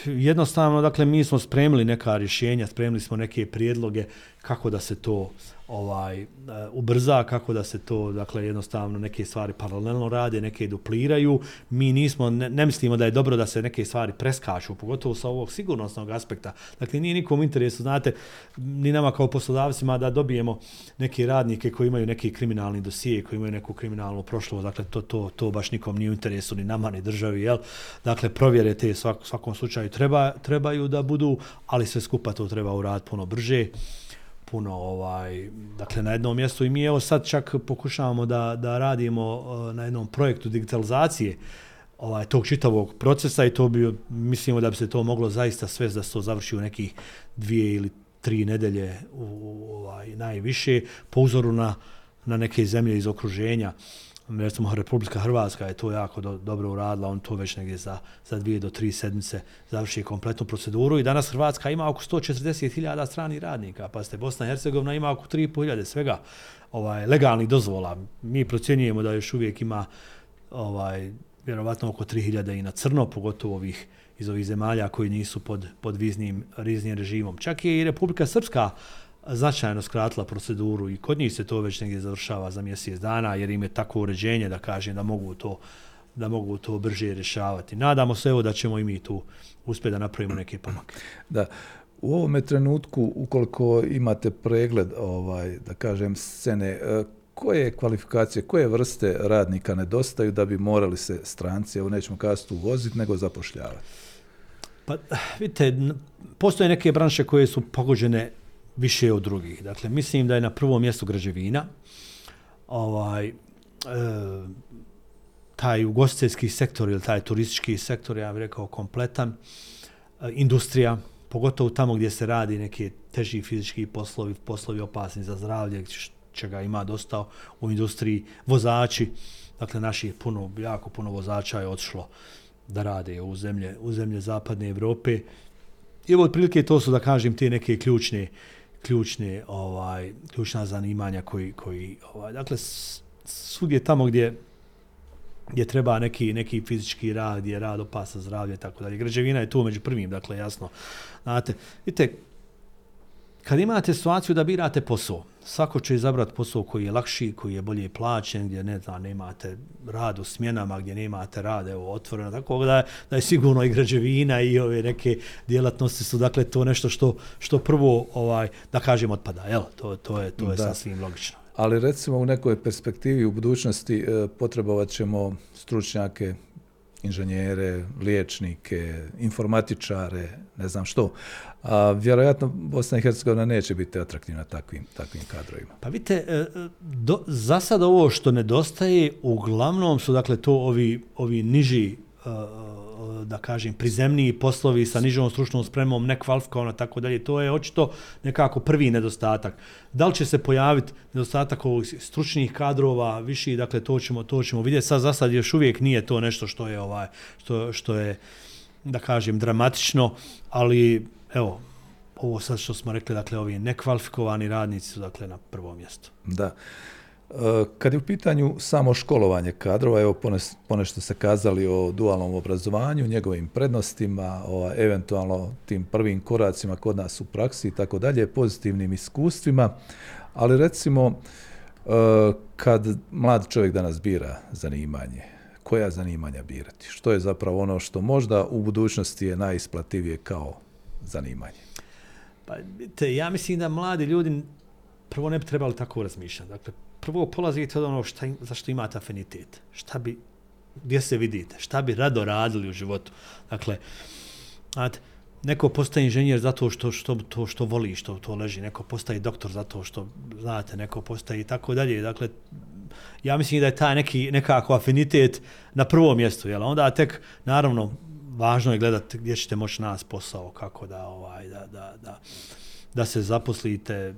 jednostavno, dakle, mi smo spremili neka rješenja, spremili smo neke prijedloge kako da se to ovaj e, ubrza kako da se to dakle jednostavno neke stvari paralelno rade, neke dupliraju. Mi nismo ne, ne mislimo da je dobro da se neke stvari preskaču, pogotovo sa ovog sigurnosnog aspekta. Dakle nije nikom interesu, znate, ni nama kao poslodavcima da dobijemo neke radnike koji imaju neki kriminalni dosije, koji imaju neku kriminalnu prošlost, dakle to to to baš nikom nije u interesu ni nama ni državi, jel? Dakle provjere te svak, svakom slučaju treba trebaju da budu, ali sve skupa to treba uraditi puno brže puno ovaj dakle na jednom mjestu i mi evo sad čak pokušavamo da da radimo uh, na jednom projektu digitalizacije ovaj tog čitavog procesa i to bi mislimo da bi se to moglo zaista sve da se to završi u nekih dvije ili tri nedelje u, u ovaj najviše po uzoru na na neke zemlje iz okruženja recimo Republika Hrvatska je to jako do, dobro uradila, on to već negdje za, za dvije do tri sedmice završi kompletnu proceduru i danas Hrvatska ima oko 140.000 stranih radnika, pa ste Bosna i Hercegovina ima oko 3.500 svega ovaj, legalnih dozvola. Mi procjenjujemo da još uvijek ima ovaj, vjerovatno oko 3.000 i na crno, pogotovo ovih iz ovih zemalja koji nisu pod, pod viznim, riznim režimom. Čak je i Republika Srpska značajno skratila proceduru i kod njih se to već negdje završava za mjesec dana jer im je tako uređenje da kažem da mogu to da mogu to brže rješavati. Nadamo se evo da ćemo i mi tu uspjeti da napravimo neke pomake. Da. U ovom trenutku, ukoliko imate pregled, ovaj, da kažem, scene, e, koje kvalifikacije, koje vrste radnika nedostaju da bi morali se stranci, evo nećemo kazati uvoziti, nego zapošljavati? Pa, vidite, postoje neke branše koje su pogođene više od drugih. Dakle, mislim da je na prvom mjestu građevina, ovaj, e, taj ugostiteljski sektor ili taj turistički sektor, ja bih rekao, kompletan, e, industrija, pogotovo tamo gdje se radi neke teži fizički poslovi, poslovi opasni za zdravlje, čega ima dosta u industriji, vozači, dakle, naši puno, jako puno vozača je odšlo da rade u zemlje, u zemlje zapadne Evrope. I evo, otprilike to su, da kažem, te neke ključne, ključne ovaj ključna zanimanja koji koji ovaj dakle svugdje tamo gdje gdje treba neki neki fizički rad, gdje rad opasa zdravlje tako dalje. Građevina je tu među prvim, dakle jasno. Znate, vidite kad imate situaciju da birate posao, svako će izabrati posao koji je lakši, koji je bolje plaćen, gdje ne znam, nemate rad u smjenama, gdje nemate rad, evo, otvoreno, tako da, da je sigurno i građevina i ove neke djelatnosti su, dakle, to nešto što, što prvo, ovaj, da kažem, otpada, jel? To, to je, to je da. sasvim logično. Ali recimo u nekoj perspektivi u budućnosti e, potrebovat ćemo stručnjake, inženjere, liječnike, informatičare, ne znam što. A vjerojatno Bosna i Hercegovina neće biti atraktivna takvim, takvim kadrovima. Pa vidite, e, e, do, za sad ovo što nedostaje, uglavnom su dakle to ovi, ovi niži e, da kažem, prizemniji poslovi sa nižom stručnom spremom, nekvalifikovano, tako dalje. To je očito nekako prvi nedostatak. Da li će se pojaviti nedostatak ovih stručnih kadrova, viši, dakle, to ćemo, to ćemo vidjeti. Sad, za sad još uvijek nije to nešto što je, ovaj, što, što je, da kažem, dramatično, ali, evo, ovo sad što smo rekli, dakle, ovi nekvalifikovani radnici su, dakle, na prvom mjestu. Da. E, kad je u pitanju samo školovanje kadrova, evo ponešto se kazali o dualnom obrazovanju, njegovim prednostima, o eventualno tim prvim koracima kod nas u praksi i tako dalje, pozitivnim iskustvima, ali recimo e, kad mlad čovjek danas bira zanimanje, koja zanimanja birati? Što je zapravo ono što možda u budućnosti je najisplativije kao zanimanje? Pa, te, ja mislim da mladi ljudi prvo ne bi trebali tako razmišljati. Dakle, prvo polazite od ono šta, zašto imate afinitet. Šta bi, gdje se vidite, šta bi rado radili u životu. Dakle, znate, neko postaje inženjer zato što, što, to što voli, što to leži, neko postaje doktor zato što, znate, neko postaje i tako dalje. Dakle, ja mislim da je taj neki, nekako afinitet na prvom mjestu, jel? Onda tek, naravno, važno je gledati gdje ćete moći nas posao, kako da, ovaj, da, da, da, da se zaposlite,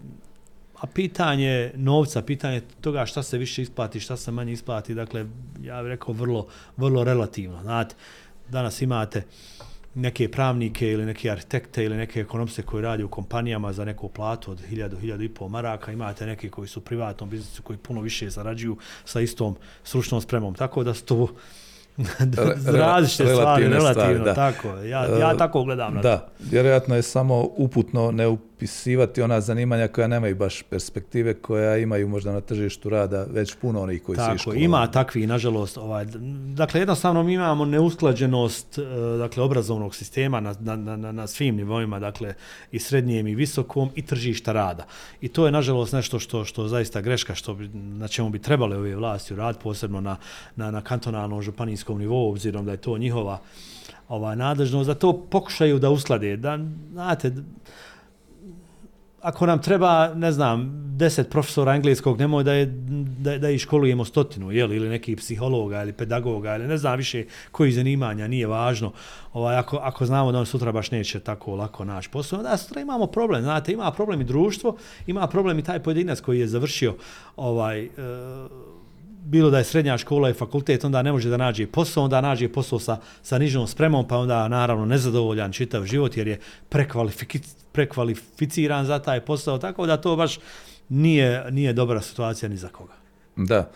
A pitanje novca, pitanje toga šta se više isplati, šta se manje isplati, dakle, ja bih rekao vrlo, vrlo relativno. Znate, danas imate neke pravnike ili neke arhitekte ili neke ekonomiste koji radi u kompanijama za neku platu od 1000 do 1000 i pol maraka, imate neke koji su u privatnom biznisu koji puno više zarađuju sa istom stručnom spremom. Tako da su to različite stvari, relativno, stvari, da. tako. Ja, ja uh, tako gledam da, vjerojatno je samo uputno ne upisivati ona zanimanja koja nemaju baš perspektive, koja imaju možda na tržištu rada već puno onih koji tako, se iškolovali. ima takvi, nažalost. Ovaj, dakle, jednostavno mi imamo neusklađenost eh, dakle, obrazovnog sistema na, na, na, na svim nivoima, dakle, i srednjem i visokom, i tržišta rada. I to je, nažalost, nešto što što zaista greška, što bi, na čemu bi trebale ove vlasti rad, posebno na, na, na kantonalnom županijskom nivou, obzirom da je to njihova ova nadležnost, da to pokušaju da usklade. Da, znate, ako nam treba, ne znam, deset profesora engleskog, nemoj da, je, da, da ih školujemo stotinu, jel, ili neki psihologa ili pedagoga, ili ne znam više koji zanimanja, nije važno. Ovaj, ako, ako znamo da on sutra baš neće tako lako naći posao, da sutra imamo problem, znate, ima problem i društvo, ima problem i taj pojedinac koji je završio ovaj, e, bilo da je srednja škola i fakultet, onda ne može da nađe posao, onda nađe posao sa, sa nižom spremom, pa onda naravno nezadovoljan čitav život jer je prekvalificiran za taj posao, tako da to baš nije, nije dobra situacija ni za koga. Da.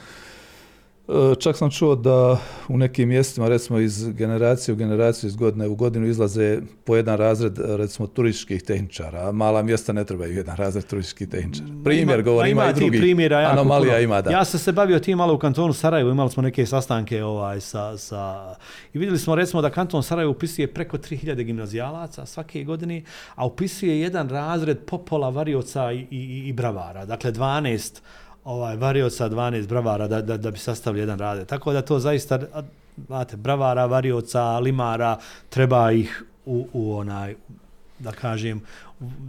E, čak sam čuo da u nekim mjestima, recimo iz generacije u generaciju, iz godine u godinu izlaze po jedan razred, recimo, turističkih tehničara, a mala mjesta ne trebaju jedan razred turističkih tehničara. Primjer, govori, ima, ima i drugi. Primjera, anomalija puno. ima, da. Ja sam se bavio tim malo u kantonu Sarajevo, imali smo neke sastanke ovaj, sa, sa... i vidjeli smo, recimo, da kanton Sarajevo upisuje preko 3000 gimnazijalaca svake godine, a upisuje jedan razred popola varioca i, i, i bravara, dakle 12 ovaj varioca 12 bravara da, da, da bi sastavili jedan rade. Tako da to zaista znate bravara, varioca, limara treba ih u, u onaj da kažem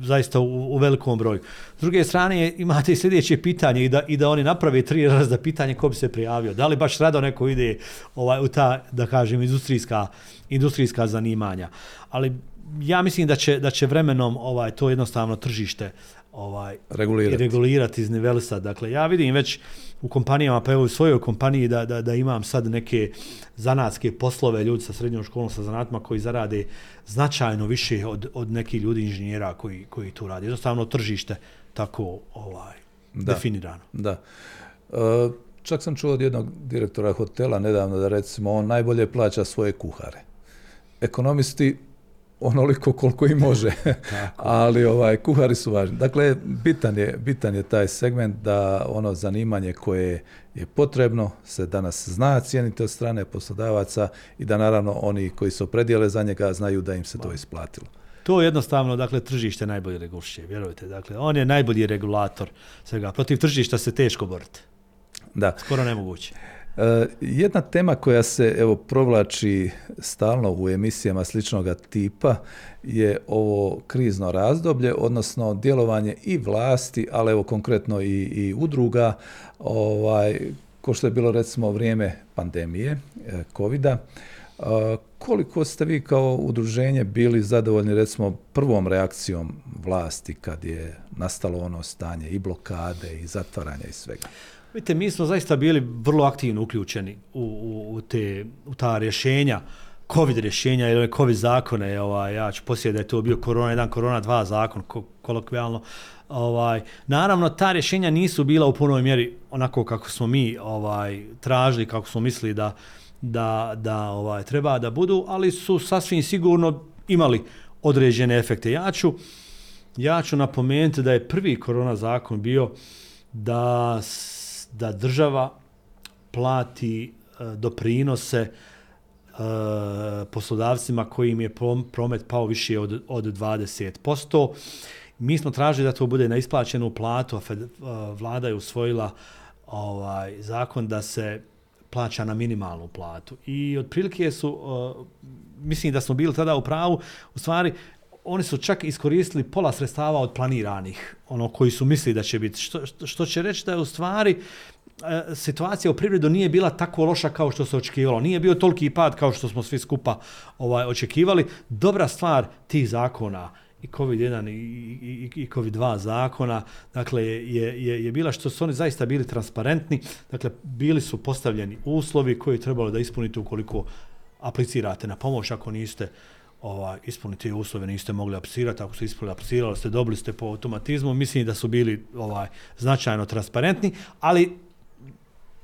zaista u, u velikom broju. S druge strane imate i sljedeće pitanje i da i da oni naprave tri razda pitanje ko bi se prijavio. Da li baš rado neko ide ovaj u ta da kažem industrijska industrijska zanimanja. Ali ja mislim da će da će vremenom ovaj to jednostavno tržište ovaj regulirati, regulirati iz nivelisa. Dakle, ja vidim već u kompanijama, pa evo u svojoj kompaniji da, da, da imam sad neke zanatske poslove, ljudi sa srednjom školom, sa zanatima koji zarade značajno više od, od nekih ljudi inženjera koji, koji tu radi. Jednostavno tržište tako ovaj da, definirano. Da. E, čak sam čuo od jednog direktora hotela nedavno da recimo on najbolje plaća svoje kuhare. Ekonomisti onoliko koliko i može. Ali ovaj kuhari su važni. Dakle bitan je bitan je taj segment da ono zanimanje koje je potrebno se danas zna cijeniti od strane poslodavaca i da naravno oni koji su opredijele za njega znaju da im se to isplatilo. To je jednostavno, dakle, tržište najbolje regulšće, vjerujte. Dakle, on je najbolji regulator svega. Protiv tržišta se teško boriti. Da. Skoro nemoguće. E, jedna tema koja se evo provlači stalno u emisijama sličnog tipa je ovo krizno razdoblje, odnosno djelovanje i vlasti, ali evo konkretno i, i udruga, ovaj, ko što je bilo recimo vrijeme pandemije e, COVID-a. E, koliko ste vi kao udruženje bili zadovoljni recimo prvom reakcijom vlasti kad je nastalo ono stanje i blokade i zatvaranja i svega? Vidite, mi smo zaista bili vrlo aktivno uključeni u, u, u, te, u ta rješenja, COVID rješenja ili COVID zakone, ovaj, ja ću poslije da je to bio korona, 1, korona, 2 zakon, ko, kolokvijalno. Ovaj, naravno, ta rješenja nisu bila u punoj mjeri onako kako smo mi ovaj tražili, kako smo mislili da, da, da ovaj treba da budu, ali su sasvim sigurno imali određene efekte. Ja ću, ja ću napomenuti da je prvi korona zakon bio da da država plati e, doprinose e, poslodavcima kojim je promet pao više od, od 20%. Mi smo tražili da to bude na isplaćenu platu, a e, vlada je usvojila ovaj zakon da se plaća na minimalnu platu. I otprilike su, uh, mislim da smo bili tada u pravu, u stvari, oni su čak iskoristili pola sredstava od planiranih, ono koji su mislili da će biti. Što, što će reći da je u stvari e, situacija u privredu nije bila tako loša kao što se očekivalo. Nije bio toliki pad kao što smo svi skupa ovaj očekivali. Dobra stvar tih zakona i COVID-1 i, i, i COVID-2 zakona, dakle, je, je, je bila što su oni zaista bili transparentni, dakle, bili su postavljeni uslovi koji je trebalo da ispunite ukoliko aplicirate na pomoć, ako niste uh, ovaj, ispuniti uslove, niste mogli aplicirati, ako ste ispunili, aplicirali ste, dobili ste po automatizmu, mislim da su bili ovaj značajno transparentni, ali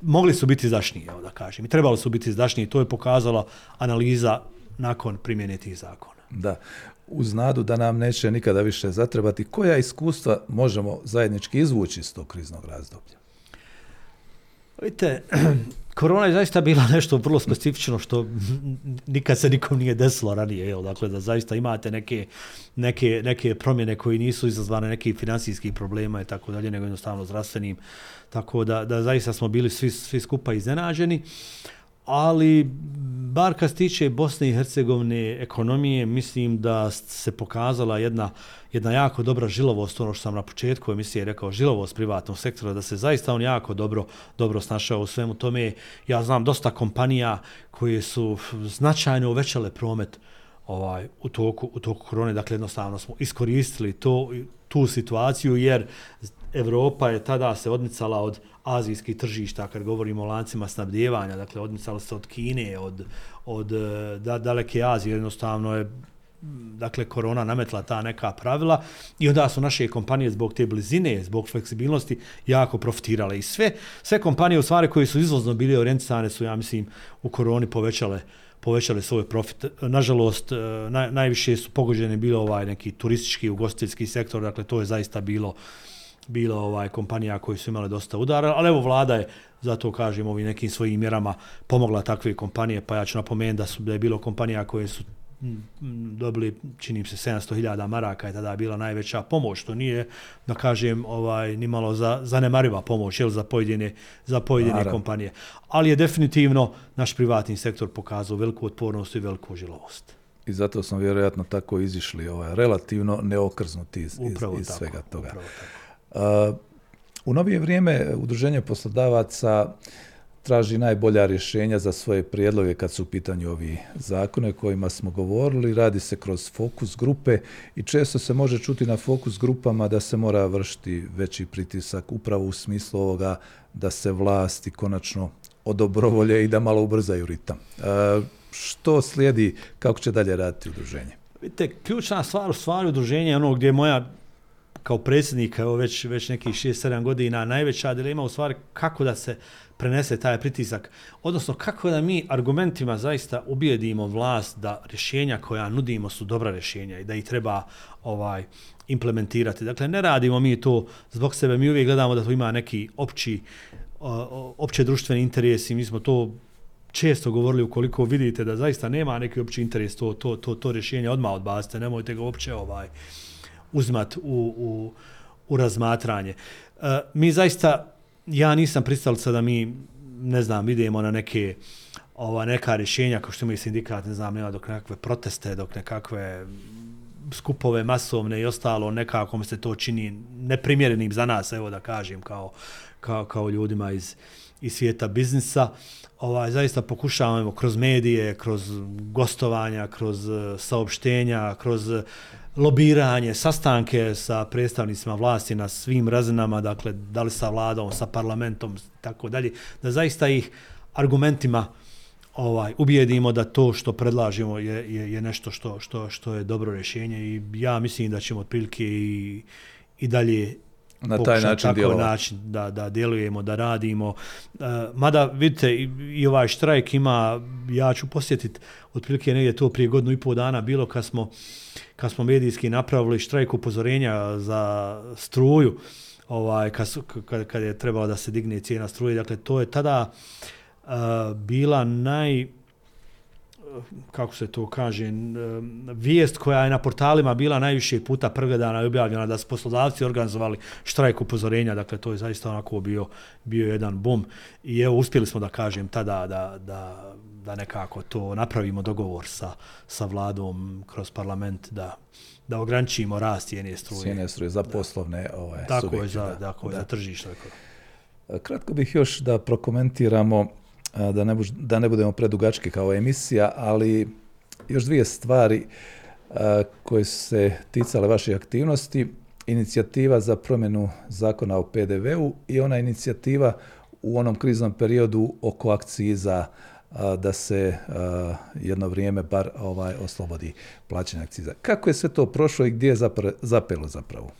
mogli su biti izdašniji, evo da kažem. I trebalo su biti izdašniji, to je pokazala analiza nakon primjene tih zakona. Da, uz nadu da nam neće nikada više zatrebati, koja iskustva možemo zajednički izvući iz tog kriznog razdoblja? Vidite, korona je zaista bila nešto vrlo specifično što nikad se nikom nije desilo ranije. Jel? Dakle, da zaista imate neke, neke, neke promjene koji nisu izazvane nekih finansijskih problema i tako dalje, nego jednostavno zdravstvenim. Tako da, da zaista smo bili svi, svi skupa iznenađeni. Ali, bar kad se tiče Bosne i Hercegovine ekonomije, mislim da se pokazala jedna jedna jako dobra žilovost, ono što sam na početku emisije rekao, žilovost privatnog sektora, da se zaista on jako dobro, dobro snašao u svemu tome. Ja znam dosta kompanija koje su značajno uvećale promet ovaj u toku u toku korone dakle jednostavno smo iskoristili to tu situaciju jer Evropa je tada se odmicala od azijskih tržišta kad govorimo o lancima snabdijevanja dakle odmicala se od Kine od od e, da, daleke Azije jednostavno je dakle korona nametla ta neka pravila i onda su naše kompanije zbog te blizine, zbog fleksibilnosti jako profitirale i sve sve kompanije u stvari koje su izvozno bile orijentisane su ja mislim u koroni povećale povećale svoj profit. Nažalost, e, naj, najviše su pogođeni bilo ovaj neki turistički ugostiteljski sektor, dakle to je zaista bilo bilo ovaj kompanija koji su imale dosta udara, ali evo vlada je zato kažem ovim nekim svojim mjerama pomogla takve kompanije, pa ja ću napomenuti da su da je bilo kompanija koje su dobili, čini se, 700.000 maraka je tada bila najveća pomoć, što nije, da kažem, ovaj, ni malo za, zanemariva pomoć jel, za pojedine, za pojedine Naravno. kompanije. Ali je definitivno naš privatni sektor pokazao veliku otpornost i veliku žilovost. I zato smo vjerojatno tako izišli ovaj, relativno neokrznuti iz, iz, iz tako, svega toga. Uh, u novije vrijeme Udruženje poslodavaca traži najbolja rješenja za svoje prijedloge kad su u pitanju ovi zakone kojima smo govorili. Radi se kroz fokus grupe i često se može čuti na fokus grupama da se mora vršiti veći pritisak upravo u smislu ovoga da se vlasti konačno odobrovolje i da malo ubrzaju ritam. E, što slijedi, kako će dalje raditi udruženje? Vidite, ključna stvar u stvari udruženja je ono gdje moja kao predsjednik, evo već, već nekih 6-7 godina, najveća dilema u stvari kako da se prenese taj pritisak, odnosno kako da mi argumentima zaista ubijedimo vlast da rješenja koja nudimo su dobra rješenja i da ih treba ovaj implementirati. Dakle, ne radimo mi to zbog sebe, mi uvijek gledamo da to ima neki opći, opće društveni interes i mi smo to često govorili ukoliko vidite da zaista nema neki opći interes to, to, to, to rješenje odmah odbacite, nemojte ga uopće ovaj, uzmat u, u, u razmatranje. E, mi zaista ja nisam pristalica da mi, ne znam, idemo na neke ova neka rješenja kao što imaju sindikat, ne znam, nema dok nekakve proteste, dok nekakve skupove masovne i ostalo, nekako mi se to čini neprimjerenim za nas, evo da kažem, kao, kao, kao ljudima iz, iz svijeta biznisa. Ovaj, zaista pokušavamo kroz medije, kroz gostovanja, kroz e, saopštenja, kroz lobiranje, sastanke sa predstavnicima vlasti na svim razinama, dakle, da li sa vladom, sa parlamentom, tako dalje, da zaista ih argumentima ovaj ubijedimo da to što predlažemo je, je, je nešto što, što, što je dobro rješenje i ja mislim da ćemo otprilike i, i dalje na taj način tako način da, da djelujemo, da radimo. Uh, mada, vidite, i, i ovaj štrajk ima, ja ću posjetiti, otprilike negdje to prije godinu i pol dana bilo kad smo, kad smo medijski napravili štrajk upozorenja za struju, ovaj, kad, su, kad, kad je trebalo da se digne cijena struje. Dakle, to je tada uh, bila naj kako se to kaže, vijest koja je na portalima bila najviše puta pregledana i objavljena da su poslodavci organizovali štrajk upozorenja, dakle to je zaista onako bio, bio jedan bum i evo uspjeli smo da kažem tada da, da, da nekako to napravimo dogovor sa, sa vladom kroz parlament da, da ograničimo rast cijene struje. Cijene struje za poslovne ovaj, tako subjekte. Je za, da, tako da. za tržište. Kratko bih još da prokomentiramo da ne, buš, da ne budemo predugački kao emisija, ali još dvije stvari koje su se ticale vaše aktivnosti. Inicijativa za promjenu zakona o PDV-u i ona inicijativa u onom kriznom periodu oko akciza da se jedno vrijeme bar ovaj oslobodi plaćanje akciza. Kako je sve to prošlo i gdje je zapelo zapravo?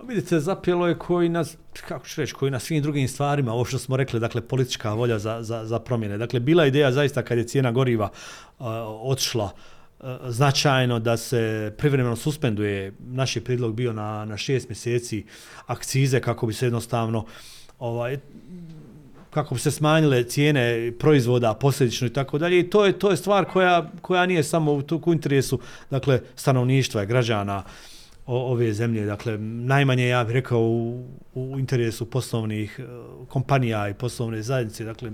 Pa vidite, zapelo je koji nas, kako ću reći, koji na svim drugim stvarima, ovo što smo rekli, dakle, politička volja za, za, za promjene. Dakle, bila ideja zaista kad je cijena goriva e, uh, odšla uh, e, značajno da se privremeno suspenduje, naš je predlog bio na, na šest mjeseci akcize kako bi se jednostavno ovaj, kako bi se smanjile cijene proizvoda posljedično i tako dalje. I to je to je stvar koja koja nije samo u, u interesu dakle stanovništva i građana uh, ove zemlje. Dakle, najmanje ja bih rekao u, u interesu poslovnih e, kompanija i poslovne zajednice. Dakle,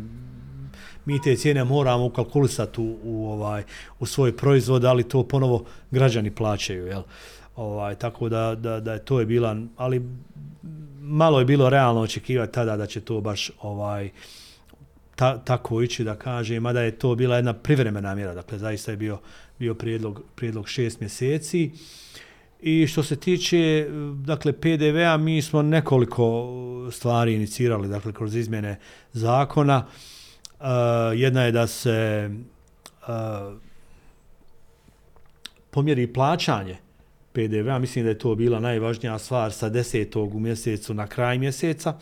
mi te cijene moramo ukalkulisati u, u, ovaj, u svoj proizvod, ali to ponovo građani plaćaju. Jel? Ovaj, tako da, da, da je to je bila, ali malo je bilo realno očekivati tada da će to baš ovaj ta, tako ići da kaže, mada je to bila jedna privremena mjera, dakle zaista je bio bio prijedlog prijedlog šest mjeseci. I što se tiče dakle PDV-a, mi smo nekoliko stvari inicirali dakle kroz izmjene zakona. Uh, jedna je da se uh, pomjeri plaćanje PDV-a, mislim da je to bila najvažnija stvar sa desetog u mjesecu na kraj mjeseca.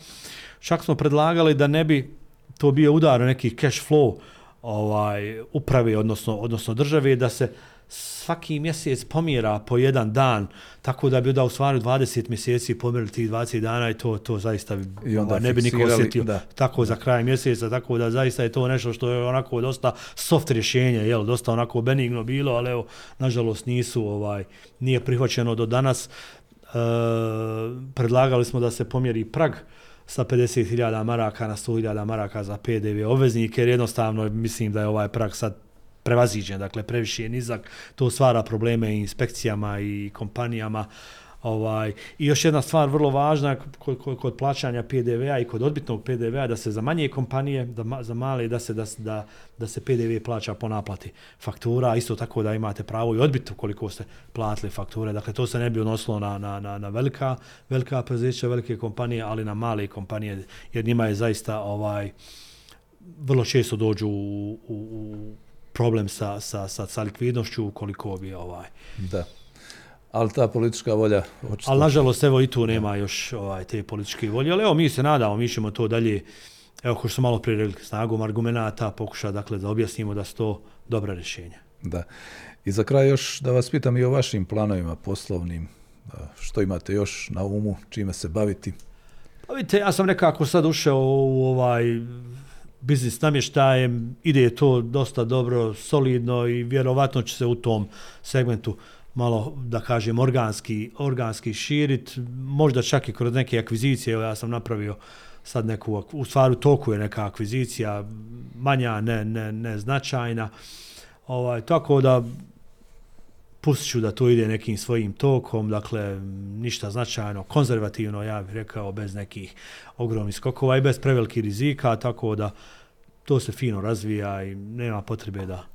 Čak smo predlagali da ne bi to bio udar nekih cash flow ovaj uprave odnosno odnosno države da se uh, svaki mjesec pomjera po jedan dan, tako da bi da u stvari 20 mjeseci pomjerili tih 20 dana i to to zaista bi, I onda ne bi niko osjetio da. tako za kraj mjeseca, tako da zaista je to nešto što je onako dosta soft rješenje, jel, dosta onako benigno bilo, ali evo, nažalost nisu, ovaj, nije prihvaćeno do danas. E, predlagali smo da se pomjeri prag sa 50.000 maraka na 100.000 maraka za PDV obveznike, jer jednostavno mislim da je ovaj prag sad prevaziđen, dakle previše je nizak, to stvara probleme i inspekcijama i kompanijama. Ovaj i još jedna stvar vrlo važna kod, kod, kod plaćanja PDV-a i kod odbitnog PDV-a da se za manje kompanije, da ma, za male da se da, da da se PDV plaća po naplati faktura, isto tako da imate pravo i odbitu koliko ste platili fakture. Dakle to se ne bi odnosilo na na na na velika velika prezeća, velike kompanije, ali na male kompanije jer njima je zaista ovaj vrlo često dođu u, u, u problem sa, sa, sa, sa likvidnošću koliko bi ovaj. Da. Ali ta politička volja... Očito... Ali nažalost, evo i tu nema još ovaj, te političke volje. Ali evo, mi se nadamo, mi ćemo to dalje, evo, ko što malo prije rekli, snagom argumenta pokuša, dakle, da objasnimo da su to dobra rješenja. Da. I za kraj još da vas pitam i o vašim planovima poslovnim. Što imate još na umu, čime se baviti? Pa vidite, ja sam nekako sad ušao u ovaj biznis namještajem, ide to dosta dobro, solidno i vjerovatno će se u tom segmentu malo, da kažem, organski, organski širit, možda čak i kroz neke akvizicije, evo ja sam napravio sad neku, u stvaru toku je neka akvizicija, manja, ne, ne, ne značajna, ovaj, tako da pustit ću da to ide nekim svojim tokom, dakle, ništa značajno, konzervativno, ja bih rekao, bez nekih ogromnih skokova i bez prevelikih rizika, tako da to se fino razvija i nema potrebe da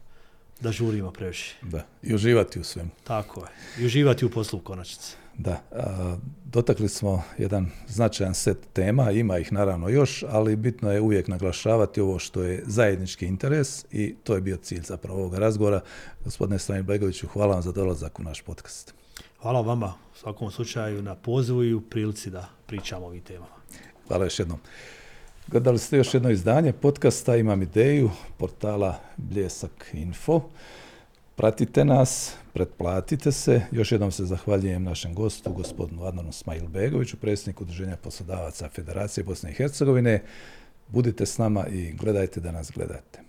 da žurimo previše. Da, i uživati u svemu. Tako je, i uživati u poslu u konačnici. Da, a, dotakli smo jedan značajan set tema, ima ih naravno još, ali bitno je uvijek naglašavati ovo što je zajednički interes i to je bio cilj zapravo ovoga razgovora. Gospodine Stanil Begoviću, hvala vam za dolazak u naš podcast. Hvala vama u svakom slučaju na pozivu i u prilici da pričamo o ovim temama. Hvala još jednom. Gledali ste još jedno izdanje podcasta, imam ideju, portala Bljesak Info. Pratite nas, pretplatite se. Još jednom se zahvaljujem našem gostu, gospodinu Adnanu Smajl Begoviću, predsjedniku Udruženja poslodavaca Federacije Bosne i Hercegovine. Budite s nama i gledajte da nas gledate.